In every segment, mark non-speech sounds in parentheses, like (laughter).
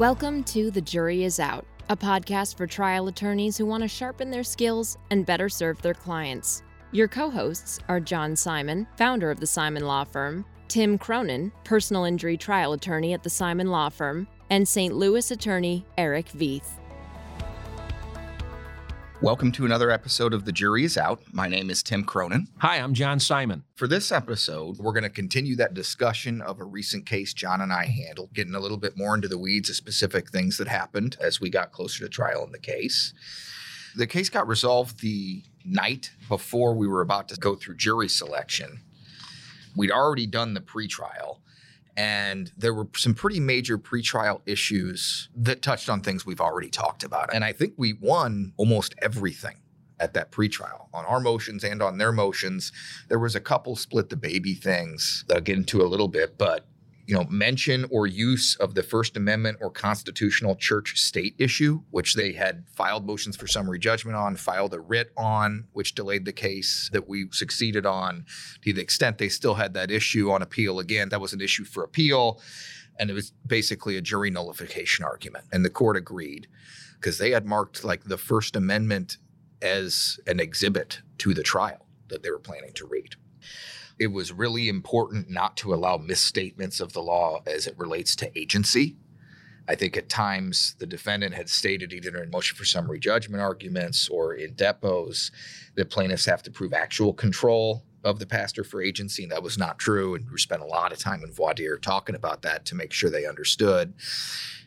Welcome to The Jury Is Out, a podcast for trial attorneys who want to sharpen their skills and better serve their clients. Your co hosts are John Simon, founder of the Simon Law Firm, Tim Cronin, personal injury trial attorney at the Simon Law Firm, and St. Louis attorney Eric Veith. Welcome to another episode of The Jury is Out. My name is Tim Cronin. Hi, I'm John Simon. For this episode, we're going to continue that discussion of a recent case John and I handled, getting a little bit more into the weeds of specific things that happened as we got closer to trial in the case. The case got resolved the night before we were about to go through jury selection. We'd already done the pretrial, and there were some pretty major pretrial issues that touched on things we've already talked about. And I think we won almost everything at that pretrial on our motions and on their motions. There was a couple split the baby things that I'll get into a little bit, but you know, mention or use of the First Amendment or constitutional church state issue, which they had filed motions for summary judgment on, filed a writ on, which delayed the case that we succeeded on. To the extent they still had that issue on appeal again, that was an issue for appeal. And it was basically a jury nullification argument. And the court agreed because they had marked like the First Amendment as an exhibit to the trial that they were planning to read it was really important not to allow misstatements of the law as it relates to agency. I think at times the defendant had stated either in motion for summary judgment arguments or in depos that plaintiffs have to prove actual control of the pastor for agency, and that was not true. And we spent a lot of time in voir dire talking about that to make sure they understood.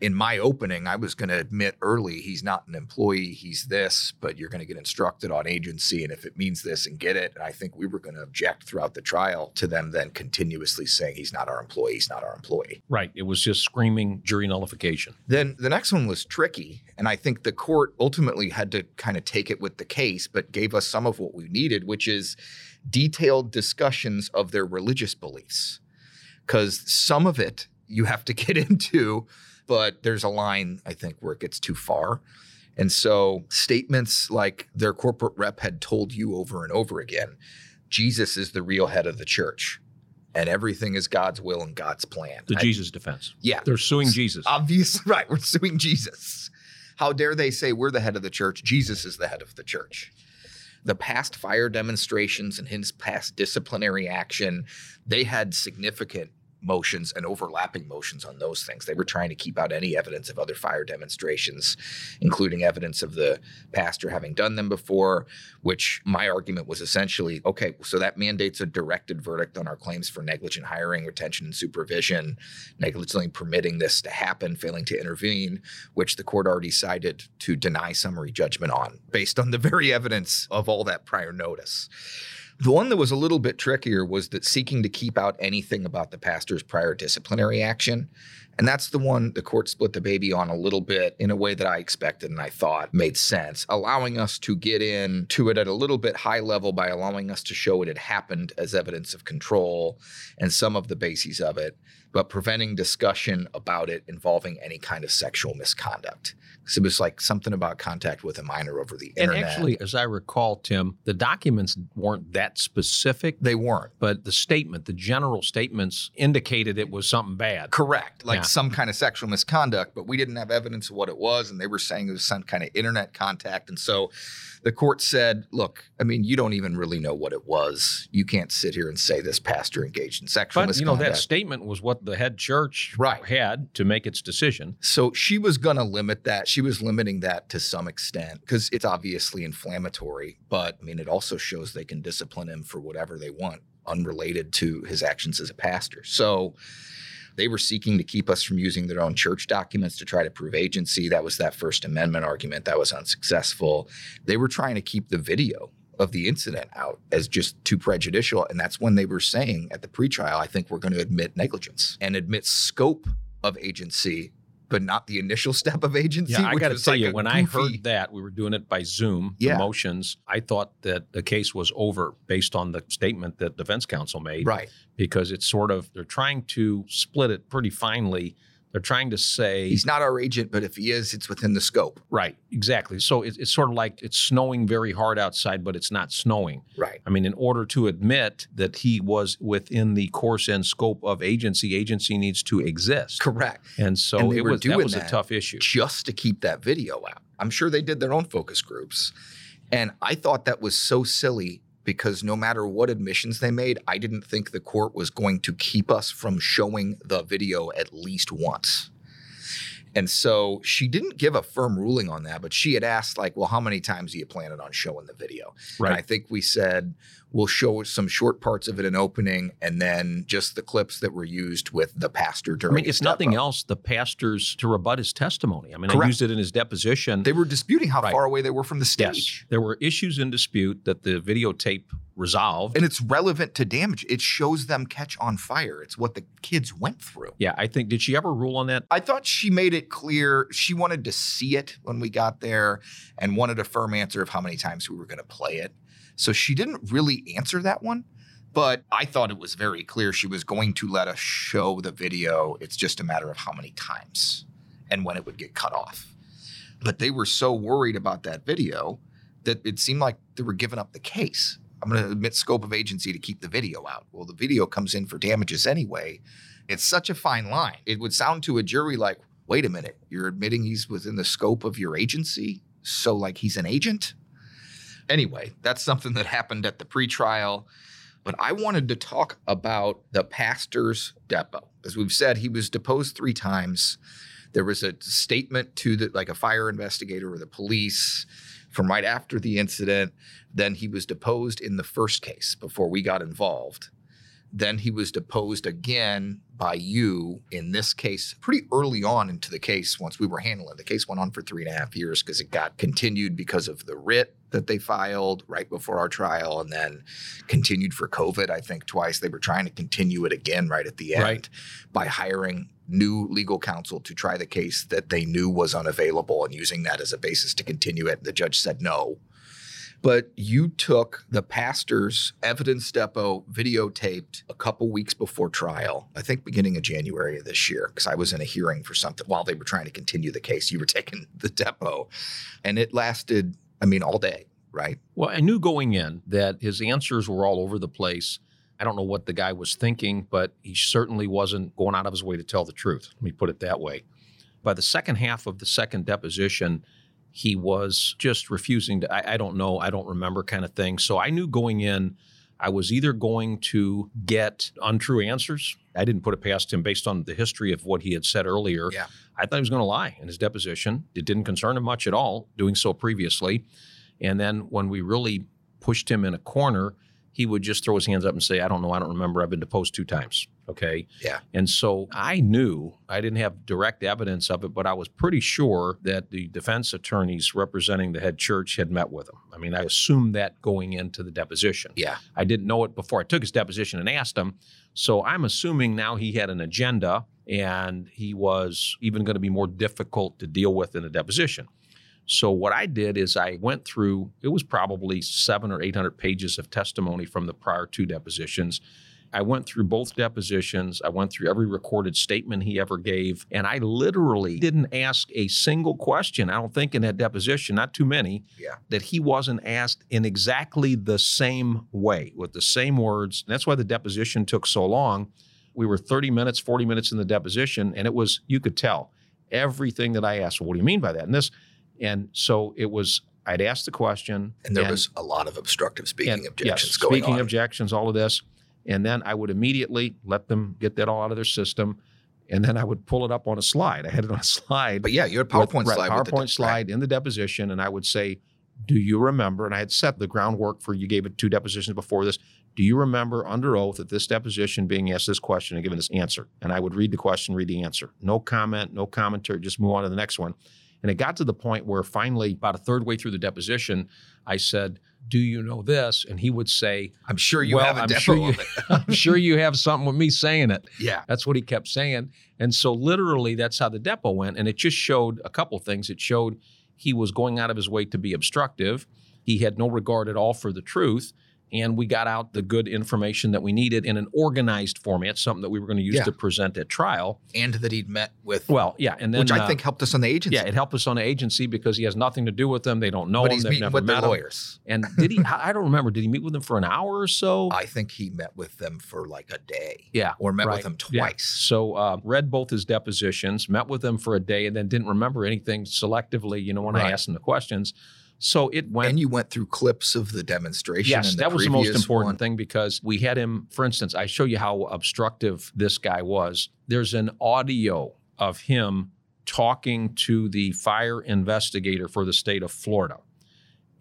In my opening, I was going to admit early he's not an employee, he's this, but you're going to get instructed on agency, and if it means this, and get it. And I think we were going to object throughout the trial to them then continuously saying he's not our employee, he's not our employee. Right. It was just screaming jury nullification. Then the next one was tricky, and I think the court ultimately had to kind of take it with the case, but gave us some of what we needed, which is detailed discussions of their religious beliefs. Because some of it you have to (laughs) get into, but there's a line, I think, where it gets too far. And so statements like their corporate rep had told you over and over again Jesus is the real head of the church and everything is God's will and God's plan. The I, Jesus defense. Yeah. They're suing Jesus. Obviously, (laughs) right. We're suing Jesus. How dare they say we're the head of the church? Jesus is the head of the church the past fire demonstrations and his past disciplinary action, they had significant motions and overlapping motions on those things. They were trying to keep out any evidence of other fire demonstrations, including evidence of the pastor having done them before, which my argument was essentially okay, so that mandates a directed verdict on our claims for negligent hiring, retention, and supervision, negligently permitting this to happen, failing to intervene, which the court already decided to deny summary judgment on based on the very evidence of all that prior notice. The one that was a little bit trickier was that seeking to keep out anything about the pastor's prior disciplinary action. And that's the one the court split the baby on a little bit in a way that I expected and I thought made sense, allowing us to get in to it at a little bit high level by allowing us to show it had happened as evidence of control and some of the bases of it, but preventing discussion about it involving any kind of sexual misconduct. So it was like something about contact with a minor over the internet. And actually, as I recall, Tim, the documents weren't that specific. They weren't. But the statement, the general statements indicated it was something bad. Correct. Like yeah. some kind of sexual misconduct, but we didn't have evidence of what it was. And they were saying it was some kind of internet contact. And so the court said, look, I mean, you don't even really know what it was. You can't sit here and say this pastor engaged in sexual but, misconduct. you know, that statement was what the head church right. had to make its decision. So she was going to limit that. She was limiting that to some extent because it's obviously inflammatory, but I mean, it also shows they can discipline him for whatever they want, unrelated to his actions as a pastor. So, they were seeking to keep us from using their own church documents to try to prove agency. That was that First Amendment argument. That was unsuccessful. They were trying to keep the video of the incident out as just too prejudicial. And that's when they were saying at the pretrial, I think we're going to admit negligence and admit scope of agency but not the initial step of agency. Yeah, I got to tell like you, when goofy... I heard that, we were doing it by Zoom, yeah. motions, I thought that the case was over based on the statement that defense counsel made. Right. Because it's sort of, they're trying to split it pretty finely They're trying to say He's not our agent, but if he is, it's within the scope. right, exactly. So it, it's sort of like it's snowing very hard outside, but it's not snowing. Right. I mean, in order to admit that he was within the course and scope of agency, agency needs to exist. Correct. And so And it was that was a tough issue. Just to keep that video out. I'm sure they did their own focus groups. And I thought that was so silly because no matter what admissions they made, I didn't think the court was going to keep us from showing the video at least once. And so she didn't give a firm ruling on that, but she had asked, like, well, how many times are you planning on showing the video? And I think we said we'll show some short parts of it in opening and then just the clips that were used with the pastor during. I mean, it's nothing else, the pastors to rebut his testimony. I mean, I used it in his deposition. They were disputing how Right. far away they were from the stage. yes, there were issues in dispute that the videotape resolved. And it's relevant to damage. It shows them catch on fire. It's what the kids went through. yeah, I think did she ever rule on that? I thought she made it clear she wanted to see it when we got there and wanted a firm answer of how many times we were going to play it. So she didn't really answer that one, but I thought it was very clear she was going to let us show the video. It's just a matter of how many times and when it would get cut off. But they were so worried about that video that it seemed like they were giving up the case. I'm going to admit scope of agency to keep the video out. Well, the video comes in for damages anyway. It's such a fine line. It would sound to a jury like, wait a minute, you're admitting he's within the scope of your agency? So, like, he's an agent? Anyway, that's something that happened at the pretrial. But I wanted to talk about the pastor's depo. As we've said, he was deposed three times. There was a statement to the like a fire investigator or the police from right after the incident. Then he was deposed in the first case before we got involved. Then he was deposed again by you in this case pretty early on into the case once we were handling. The case went on for three and a half years because it got continued because of the writ that they filed right before our trial and then continued for COVID, I think twice. They were trying to continue it again right at the end Right. by hiring new legal counsel to try the case that they knew was unavailable and using that as a basis to continue it. The judge said no. But you took the pastor's evidence depo videotaped a couple weeks before trial, I think beginning of January of this year, because I was in a hearing for something while they were trying to continue the case. You were (laughs) taking the depo, and it lasted, I mean, all day, right? Well, I knew going in that his answers were all over the place. I don't know what the guy was thinking, but he certainly wasn't going out of his way to tell the truth. Let me put it that way. By the second half of the second deposition, he was just refusing to, I, I don't know, I don't remember kind of thing. So I knew going in, I was either going to get untrue answers. I didn't put it past him based on the history of what he had said earlier. Yeah. I thought he was going to lie in his deposition. It didn't concern him much at all, doing so previously. And then when we really pushed him in a corner, he would just throw his hands up and say, I don't know, I don't remember. I've been deposed two times. Okay. Yeah. And so I knew, I didn't have direct evidence of it, but I was pretty sure that the defense attorneys representing the head church had met with him. I mean, I assumed that going into the deposition. Yeah. I didn't know it before I took his deposition and asked him. So I'm assuming now he had an agenda and he was even going to be more difficult to deal with in a deposition. So what I did is I went through, it was probably seven or 800 pages of testimony from the prior two depositions. I went through both depositions. I went through every recorded statement he ever gave. And I literally didn't ask a single question, I don't think, in that deposition, not too many, Yeah. that he wasn't asked in exactly the same way, with the same words. And that's why the deposition took so long. We were 30 minutes, 40 minutes in the deposition, and it was, you could tell everything that I asked. Well, what do you mean by that? And this, and so it was, I'd asked the question. And there was a lot of obstructive speaking and- objections yes, going speaking on. Speaking objections, all of this. And then I would immediately let them get that all out of their system. And then I would pull it up on a slide. I had it on a slide. but yeah, you had a with- PowerPoint right, slide. with the- PowerPoint right. slide in the deposition. And I would say, Do you remember? And I had set the groundwork for you gave it two depositions before this. Do you remember under oath at this deposition being asked this question and given this answer? And I would read the question, read the answer. No comment, no commentary, just move on to the next one. And it got to the point where finally, about a third way through the deposition, I said, Do you know this? And he would say, I'm sure you Well, have a I'm depo sure you- of it. (laughs) I'm sure you have something with me saying it. yeah. That's what he kept saying. And so literally that's how the depo went. And it just showed a couple things. It showed he was going out of his way to be obstructive. He had no regard at all for the truth. And we got out the good information that we needed in an organized format, something that we were going to use Yeah. to present at trial. And that he'd met with, Well, yeah, and then which I uh, think helped us on the agency. yeah, it helped us on the agency because he has nothing to do with them. They don't know but him. They've never with met him. lawyers. And did he? I don't remember. Did he meet with them for an hour or so? (laughs) I think he met with them for like a day. yeah. Or met right. with them Yeah. twice. So uh, read both his depositions, met with them for a day, and then didn't remember anything selectively. You know, when I asked him the questions. So it went. and you went through clips of the demonstration. Yes, and that was the most important one. thing because we had him, for instance, I show you how obstructive this guy was. There's an audio of him talking to the fire investigator for the state of Florida.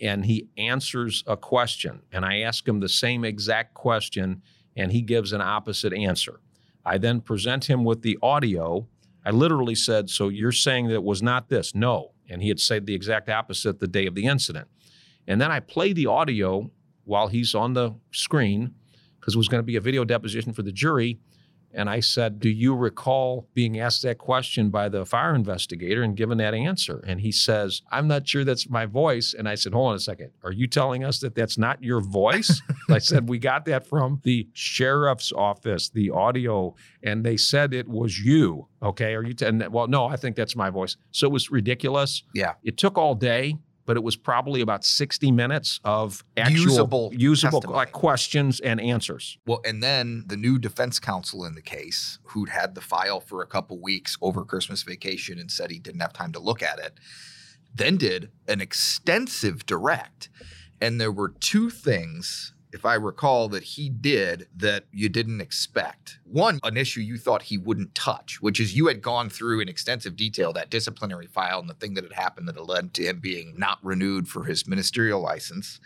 And he answers a question. And I ask him the same exact question, and he gives an opposite answer. I then present him with the audio. I literally said, So you're saying that it was not this? No. And he had said the exact opposite the day of the incident. And then I play the audio while he's on the screen because it was going to be a video deposition for the jury. And I said, Do you recall being asked that question by the fire investigator and given that answer? And he says, I'm not sure that's my voice. And I said, Hold on a second. Are you telling us that that's not your voice? (laughs) I said, We got that from the sheriff's office, the audio, and they said it was you. Okay. Are you? T-? And well, no, I think that's my voice. So it was ridiculous. Yeah. It took all day. But it was probably about 60 minutes of actual Usable usable like questions and answers. Well, and then the new defense counsel in the case, who'd had the file for a couple weeks over Christmas vacation and said he didn't have time to look at it, then did an extensive direct. And there were two things, if I recall, that he did that you didn't expect. One, an issue you thought he wouldn't touch, which is you had gone through in extensive detail that disciplinary file and the thing that had happened that had led to him being not renewed for his ministerial license.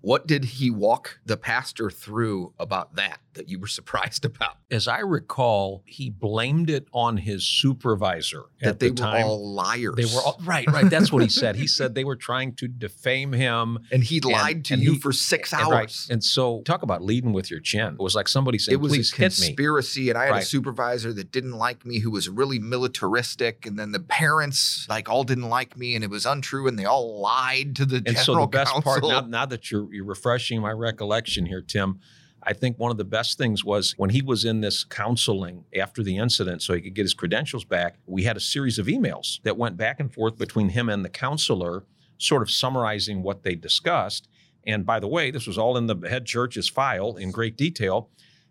What did he walk the pastor through about that that you were (laughs) surprised about? As I recall, he blamed it on his supervisor That at they the were time. all liars. they were all, right, right. That's what he said. He said they were trying to defame him. (laughs) and he And- lied to and you he- for six And, hours. right. and so, talk about leading with your chin. It was like somebody saying, it was "Please a conspiracy, and I had a supervisor that didn't like me, who was really militaristic, and then the parents like all didn't like me, and it was untrue, and they all lied to the And general so the best counsel. part now, now that you're, you're refreshing my recollection here, Tim, I think one of the best things was when he was in this counseling after the incident, so he could get his credentials back. We had a series of emails that went back and forth between him and the counselor, sort of summarizing what they discussed. And by the way, this was all in the head church's file in great detail.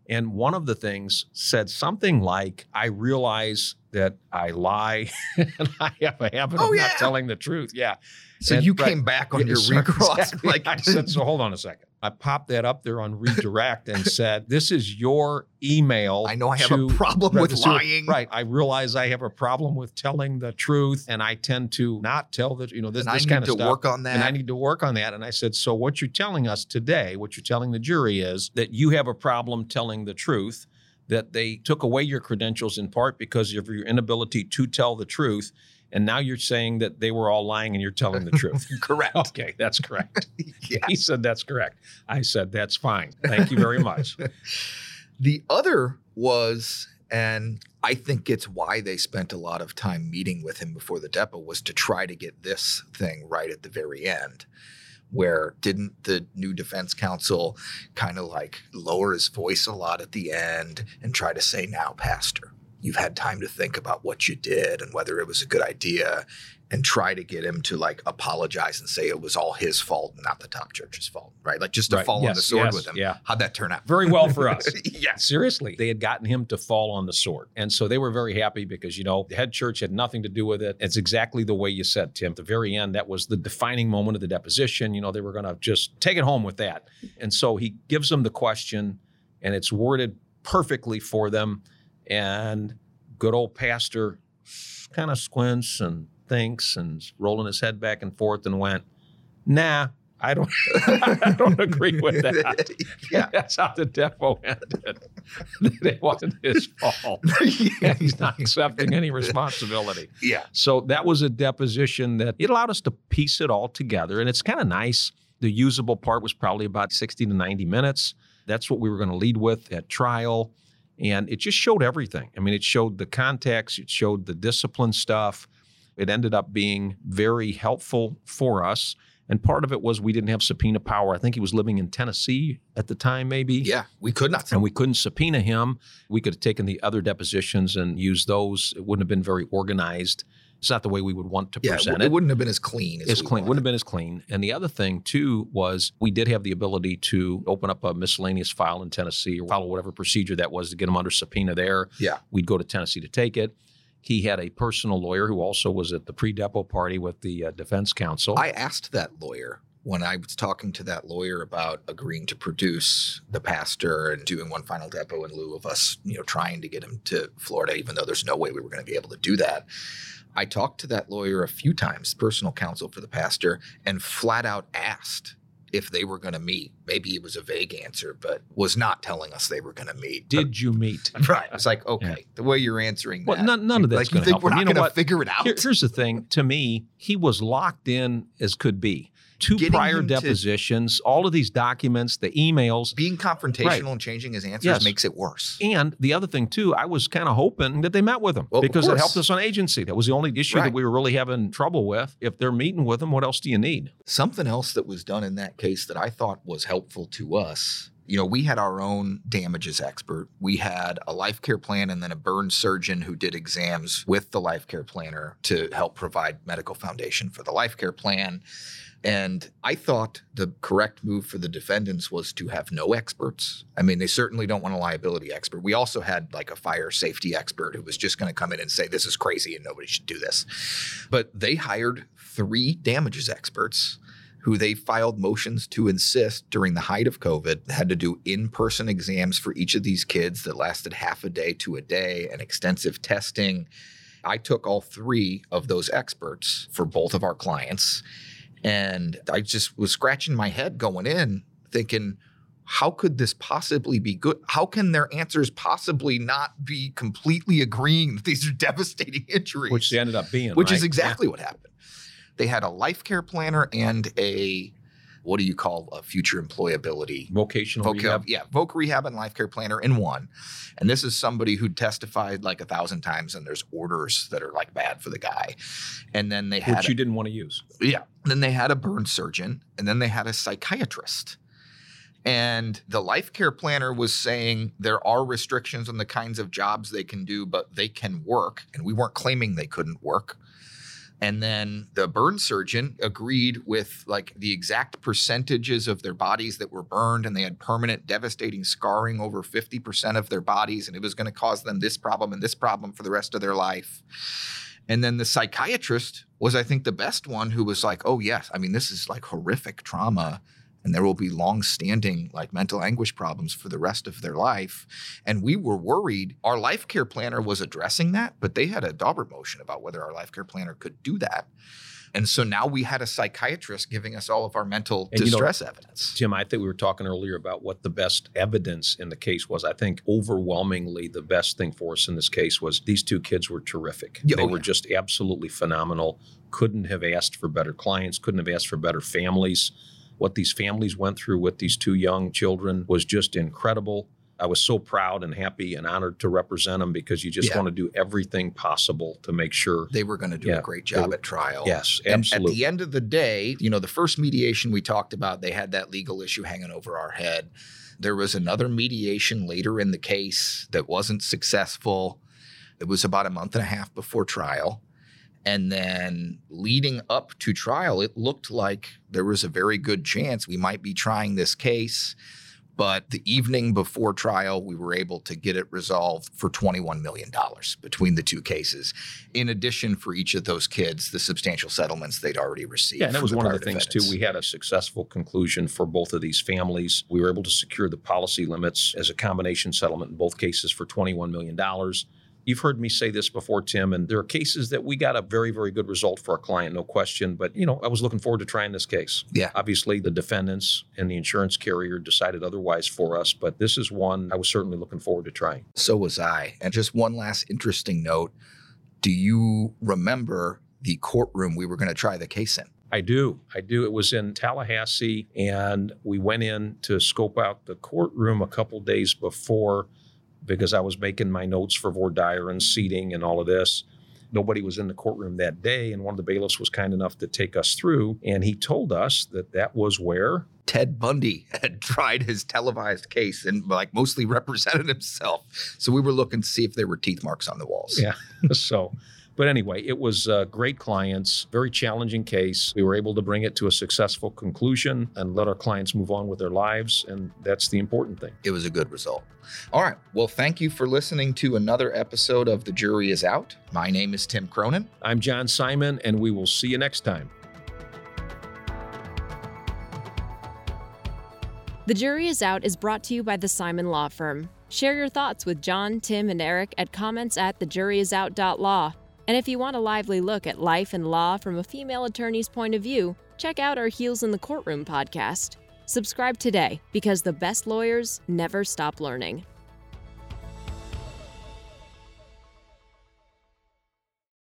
And one of the things said something like, I realize that I lie (laughs) and I have a habit Oh, of yeah. not telling the truth. Yeah. so and- you right. came back on Yeah, your (laughs) recross, (laughs) exactly. like I said, so hold on a second. I popped that up there on redirect and (laughs) said, "This is your email." I know I have a (laughs) problem with lying. Right. I realize I have a problem with telling the truth, and I tend to not tell the you know this and I this need kind to of stuff. work on that. and I need to work on that. And I said, so what you're telling us today, what you're telling the jury is that you have a problem telling the truth. That they took away your credentials in part because of your inability to tell the truth. And now you're saying that they were all lying and you're telling the truth. (laughs) Correct. Okay, that's correct. (laughs) yeah. He said that's correct. I said that's fine. Thank you very much. (laughs) The other was, and I think it's why they spent a lot of time meeting with him before the depo, was to try to get this thing right at the very end. Where didn't the new defense counsel kind of like lower his voice a lot at the end and try to say, now, Pastor, you've had time to think about what you did and whether it was a good idea and try to get him to like apologize and say it was all his fault, and not the top church's fault, right? Like just to Right. fall on the sword yes, with him. yeah. How'd that turn out? Very well for us. (laughs) yes. Seriously, they had gotten him to fall on the sword. And so they were very happy because, you know, the head church had nothing to do with it. It's exactly the way you said, Tim. At the very end, that was the defining moment of the deposition. You know, they were going to just take it home with that. And so he gives them the question, and it's worded perfectly for them. And good old pastor kind of squints and thinks and rolling his head back and forth and went, nah, I don't, (laughs) I don't agree with that. (laughs) yeah. (laughs) That's how the depo ended. it wasn't his fault. yeah. He's not accepting any responsibility. yeah. So that was a deposition that it allowed us to piece it all together. And it's kind of nice. The usable part was probably about 60 to 90 minutes. That's what we were going to lead with at trial. And it just showed everything. I mean, it showed the context, it showed the discipline stuff. It ended up being very helpful for us. And part of it was we didn't have subpoena power. I think he was living in Tennessee at the time, maybe. Yeah, we could not. And we couldn't subpoena him. We could have taken the other depositions and used those. It wouldn't have been very organized. It's not the way we would want to yeah, present it. it. wouldn't have been as clean as As clean. wanted. Wouldn't have been as clean. And the other thing too was we did have the ability to open up a miscellaneous file in Tennessee or follow whatever procedure that was to get them under subpoena there. Yeah. We'd go to Tennessee to take it. He had a personal lawyer who also was at the pre-depo party with the uh, defense counsel. I asked that lawyer when I was talking to that lawyer about agreeing to produce the pastor and doing one final depo in lieu of us, you know, trying to get him to Florida, even though there's no way we were going to be able to do that. I talked to that lawyer a few times, personal counsel for the pastor, and flat out asked if they were going to meet. Maybe it was a vague answer, but was not telling us they were going to meet. did you meet? (laughs) Right? It's like okay, the way you're answering Well, that, none, none of that's like you going to think help. we're not You know going to what? figure it out. Here- here's the thing. To me, he was locked in as could be. Two Getting prior him to- depositions, all of these documents, the emails. Being confrontational Right. and changing his answers Yes. makes it worse. And the other thing too, I was kind of hoping that they met with him Well, because it helped us on agency. That was the only issue that we were really having trouble with. If they're meeting with him, what else do you need? Something else that was done in that case that I thought was helpful to us. You know, we had our own damages expert. We had a life care plan and then a burn surgeon who did exams with the life care planner to help provide medical foundation for the life care plan. And I thought the correct move for the defendants was to have no experts. I mean, they certainly don't want a liability expert. We also had like a fire safety expert who was just going to come in and say, this is crazy and nobody should do this. But they hired three damages experts who they filed motions to insist during the height of COVID had to do in person exams for each of these kids that lasted half a day to a day and extensive testing. I took all three of those experts for both of our clients. And I just was scratching my head going in, thinking, how could this possibly be good? How can their answers possibly not be completely agreeing that these are (laughs) devastating injuries? Which they ended up being. which is right? exactly what happened. They had a life care planner and a what do you call a future employability? Vocational Voc- rehab. yeah, Voc Rehab and Life Care Planner in one. And this is somebody who testified like a thousand times, and there's orders that are like bad for the guy. And then they had Which you didn't want to use. yeah. Then they had a burn surgeon and then they had a psychiatrist. And the life care planner was saying there are restrictions on the kinds of jobs they can do, but they can work. And we weren't claiming they couldn't work. And then the burn surgeon agreed with like the exact percentages of their bodies that were burned, and they had permanent devastating scarring over 50% of their bodies, and it was going to cause them this problem and this problem for the rest of their life. And then the psychiatrist was, I think, the best one who was like, oh, yes, I mean, this is like horrific trauma. And there will be long standing like mental anguish problems for the rest of their life. And we were worried. Our life care planner was addressing that, but they had a Daubert motion about whether our life care planner could do that. And so now we had a psychiatrist giving us all of our mental And you know, distress evidence. Tim, I think we were talking earlier about what the best evidence in the case was. I think overwhelmingly the best thing for us in this case was these two kids were terrific. Yeah, oh, they oh, were yeah. just absolutely phenomenal. Couldn't have asked for better clients, couldn't have asked for better families. What these families went through with these two young children was just incredible. I was so proud and happy and honored to represent them because you just Yeah. want to do everything possible to make sure. They were going to do Yeah, a great job were- at trial. Yes, And absolutely. at the end of the day, you know, the first mediation we talked about, they had that legal issue hanging over our head. There was another mediation later in the case that wasn't successful. It was about a month and a half before trial. And then leading up to trial, it looked like there was a very good chance we might be trying this case. But the evening before trial, we were able to get it resolved for $21 million between the two cases. In addition, for each of those kids, the substantial settlements they'd already received. Yeah, and that was one of the things too. We had a successful conclusion for both of these families. We were able to secure the policy limits as a combination settlement in both cases for $21 million. You've heard me say this before, Tim, and there are cases that we got a very, very good result for a client, no question. But, you know, I was looking forward to trying this case. Yeah. Obviously, the defendants and the insurance carrier decided otherwise for us, but this is one I was certainly looking forward to trying. So was I. And just one last interesting note do you remember the courtroom we were going to try the case in? I do. I do. It was in Tallahassee, and we went in to scope out the courtroom a couple days before because I was making my notes for voir dire and seating and all of this. Nobody was in the courtroom that day, and one of the bailiffs was kind enough to take us through, and he told us that that was where Ted Bundy (laughs) had tried his televised case and like mostly (laughs) represented himself. So we were looking to see if there were teeth marks on the walls. Yeah. (laughs) so, but anyway, it was uh, great clients, very challenging case. We were able to bring it to a successful conclusion and let our clients move on with their lives. And that's the important thing. It was a good result. All right. Well, thank you for listening to another episode of The Jury is Out. My name is Tim Cronin. I'm John Simon, and we will see you next time. The Jury is Out is brought to you by the Simon Law Firm. Share your thoughts with John, Tim, and Eric at comments at thejuryisout.law. And if you want a lively look at life and law from a female attorney's point of view, check out our Heels in the Courtroom podcast. Subscribe today because the best lawyers never stop learning.